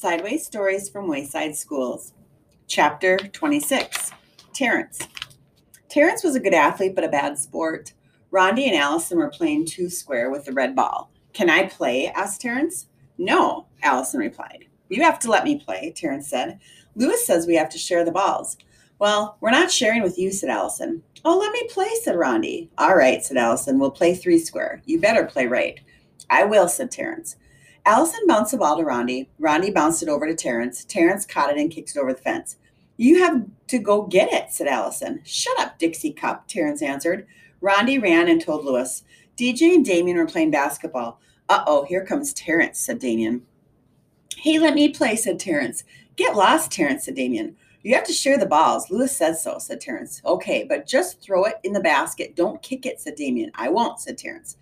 Sideways Stories from Wayside Schools, Chapter 26 Terrence. Terrence was a good athlete but a bad sport. Rondi and Allison were playing two square with the red ball. Can I play? asked Terrence. No, Allison replied. You have to let me play, Terrence said. Louis says we have to share the balls. Well, we're not sharing with you, said Allison. Oh, let me play, said Rondi. All right, said Allison. We'll play three square. You better play right. I will, said Terrence. Allison bounced the ball to Rondi. Rondi bounced it over to Terrence. Terrence caught it and kicked it over the fence. You have to go get it, said Allison. Shut up, Dixie Cup, Terrence answered. Rondi ran and told Louis. DJ and Dameon were playing basketball. Uh oh, here comes Terrence, said Dameon. Hey, let me play, said Terrence. Get lost, Terrence, said Dameon. You have to share the balls. Louis says so, said Terrence. Okay, but just throw it in the basket. Don't kick it, said Dameon. I won't, said Terrence.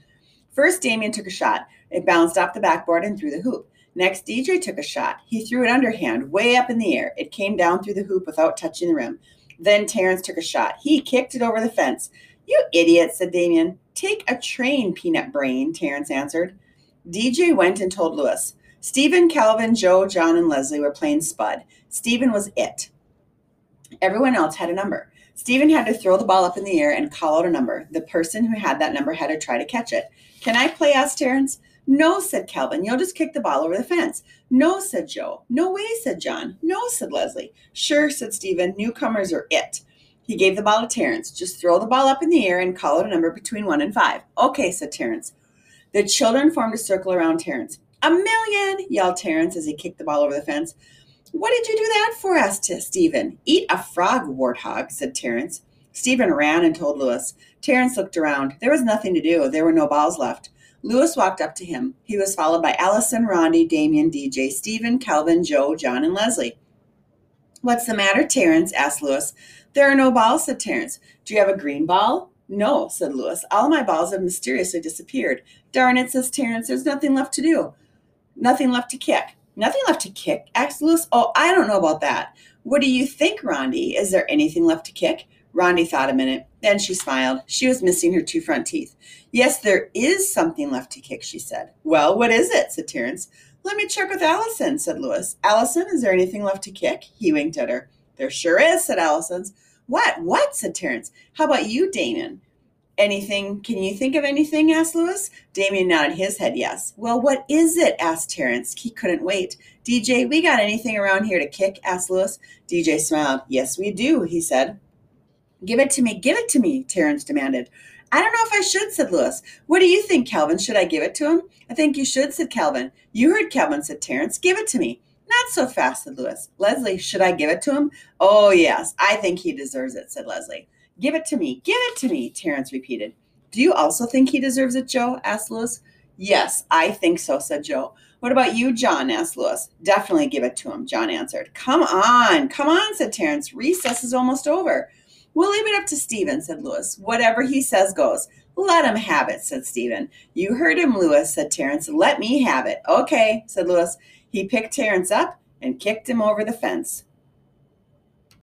First, Dameon took a shot. It bounced off the backboard and through the hoop. Next, DJ took a shot. He threw it underhand, way up in the air. It came down through the hoop without touching the rim. Then Terrence took a shot. He kicked it over the fence. You idiot, said Dameon. Take a train, peanut brain, Terrence answered. DJ went and told Louis. Stephen, Calvin, Joe, John, and Leslie were playing Spud. Stephen was it. Everyone else had a number. Stephen had to throw the ball up in the air and call out a number. The person who had that number had to try to catch it. Can I play? asked Terrence. No, said Calvin. You'll just kick the ball over the fence. No, said Joe. No way, said John. No, said Leslie. Sure, said Stephen. Newcomers are it. He gave the ball to Terrence. Just throw the ball up in the air and call out a number between one and five. Okay, said Terrence. The children formed a circle around Terrence. A million, yelled Terrence as he kicked the ball over the fence. What did you do that for? asked Stephen. Eat a frog, warthog, said Terrence. Stephen ran and told Louis. Terrence looked around. There was nothing to do. There were no balls left. Louis walked up to him. He was followed by Allison, Rondi, Dameon, DJ, Stephen, Calvin, Joe, John, and Leslie. What's the matter, Terrence? asked Louis. There are no balls, said Terrence. Do you have a green ball? No, said Louis. All my balls have mysteriously disappeared. Darn it, says Terrence. There's nothing left to do. Nothing left to kick. Nothing left to kick? asked Louis. Oh, I don't know about that. What do you think, Rondi? Is there anything left to kick? Rondi thought a minute. Then she smiled. She was missing her two front teeth. Yes, there is something left to kick, she said. Well, what is it? said Terrence. Let me check with Allison, said Louis. Allison, is there anything left to kick? He winked at her. There sure is, said Allison's. What? What? said Terrence. How about you, Damon? Anything? Can you think of anything? asked Louis. Dameon nodded his head yes. Well, what is it? asked Terrence. He couldn't wait. DJ, we got anything around here to kick? asked Louis. DJ smiled. Yes, we do, he said. Give it to me, give it to me, Terrence demanded. I don't know if I should, said Louis. What do you think, Calvin? Should I give it to him? I think you should, said Calvin. You heard Calvin, said Terrence. Give it to me. Not so fast, said Louis. Leslie, should I give it to him? Oh, yes, I think he deserves it, said Leslie. Give it to me, give it to me, Terrence repeated. Do you also think he deserves it, Joe? asked Louis. Yes, I think so, said Joe. What about you, John? asked Louis. Definitely give it to him, John answered. Come on, come on, said Terrence. Recess is almost over. We'll leave it up to Stephen, said Louis. Whatever he says goes. Let him have it, said Stephen. You heard him, Louis, said Terrence. Let me have it. Okay, said Louis. He picked Terrence up and kicked him over the fence.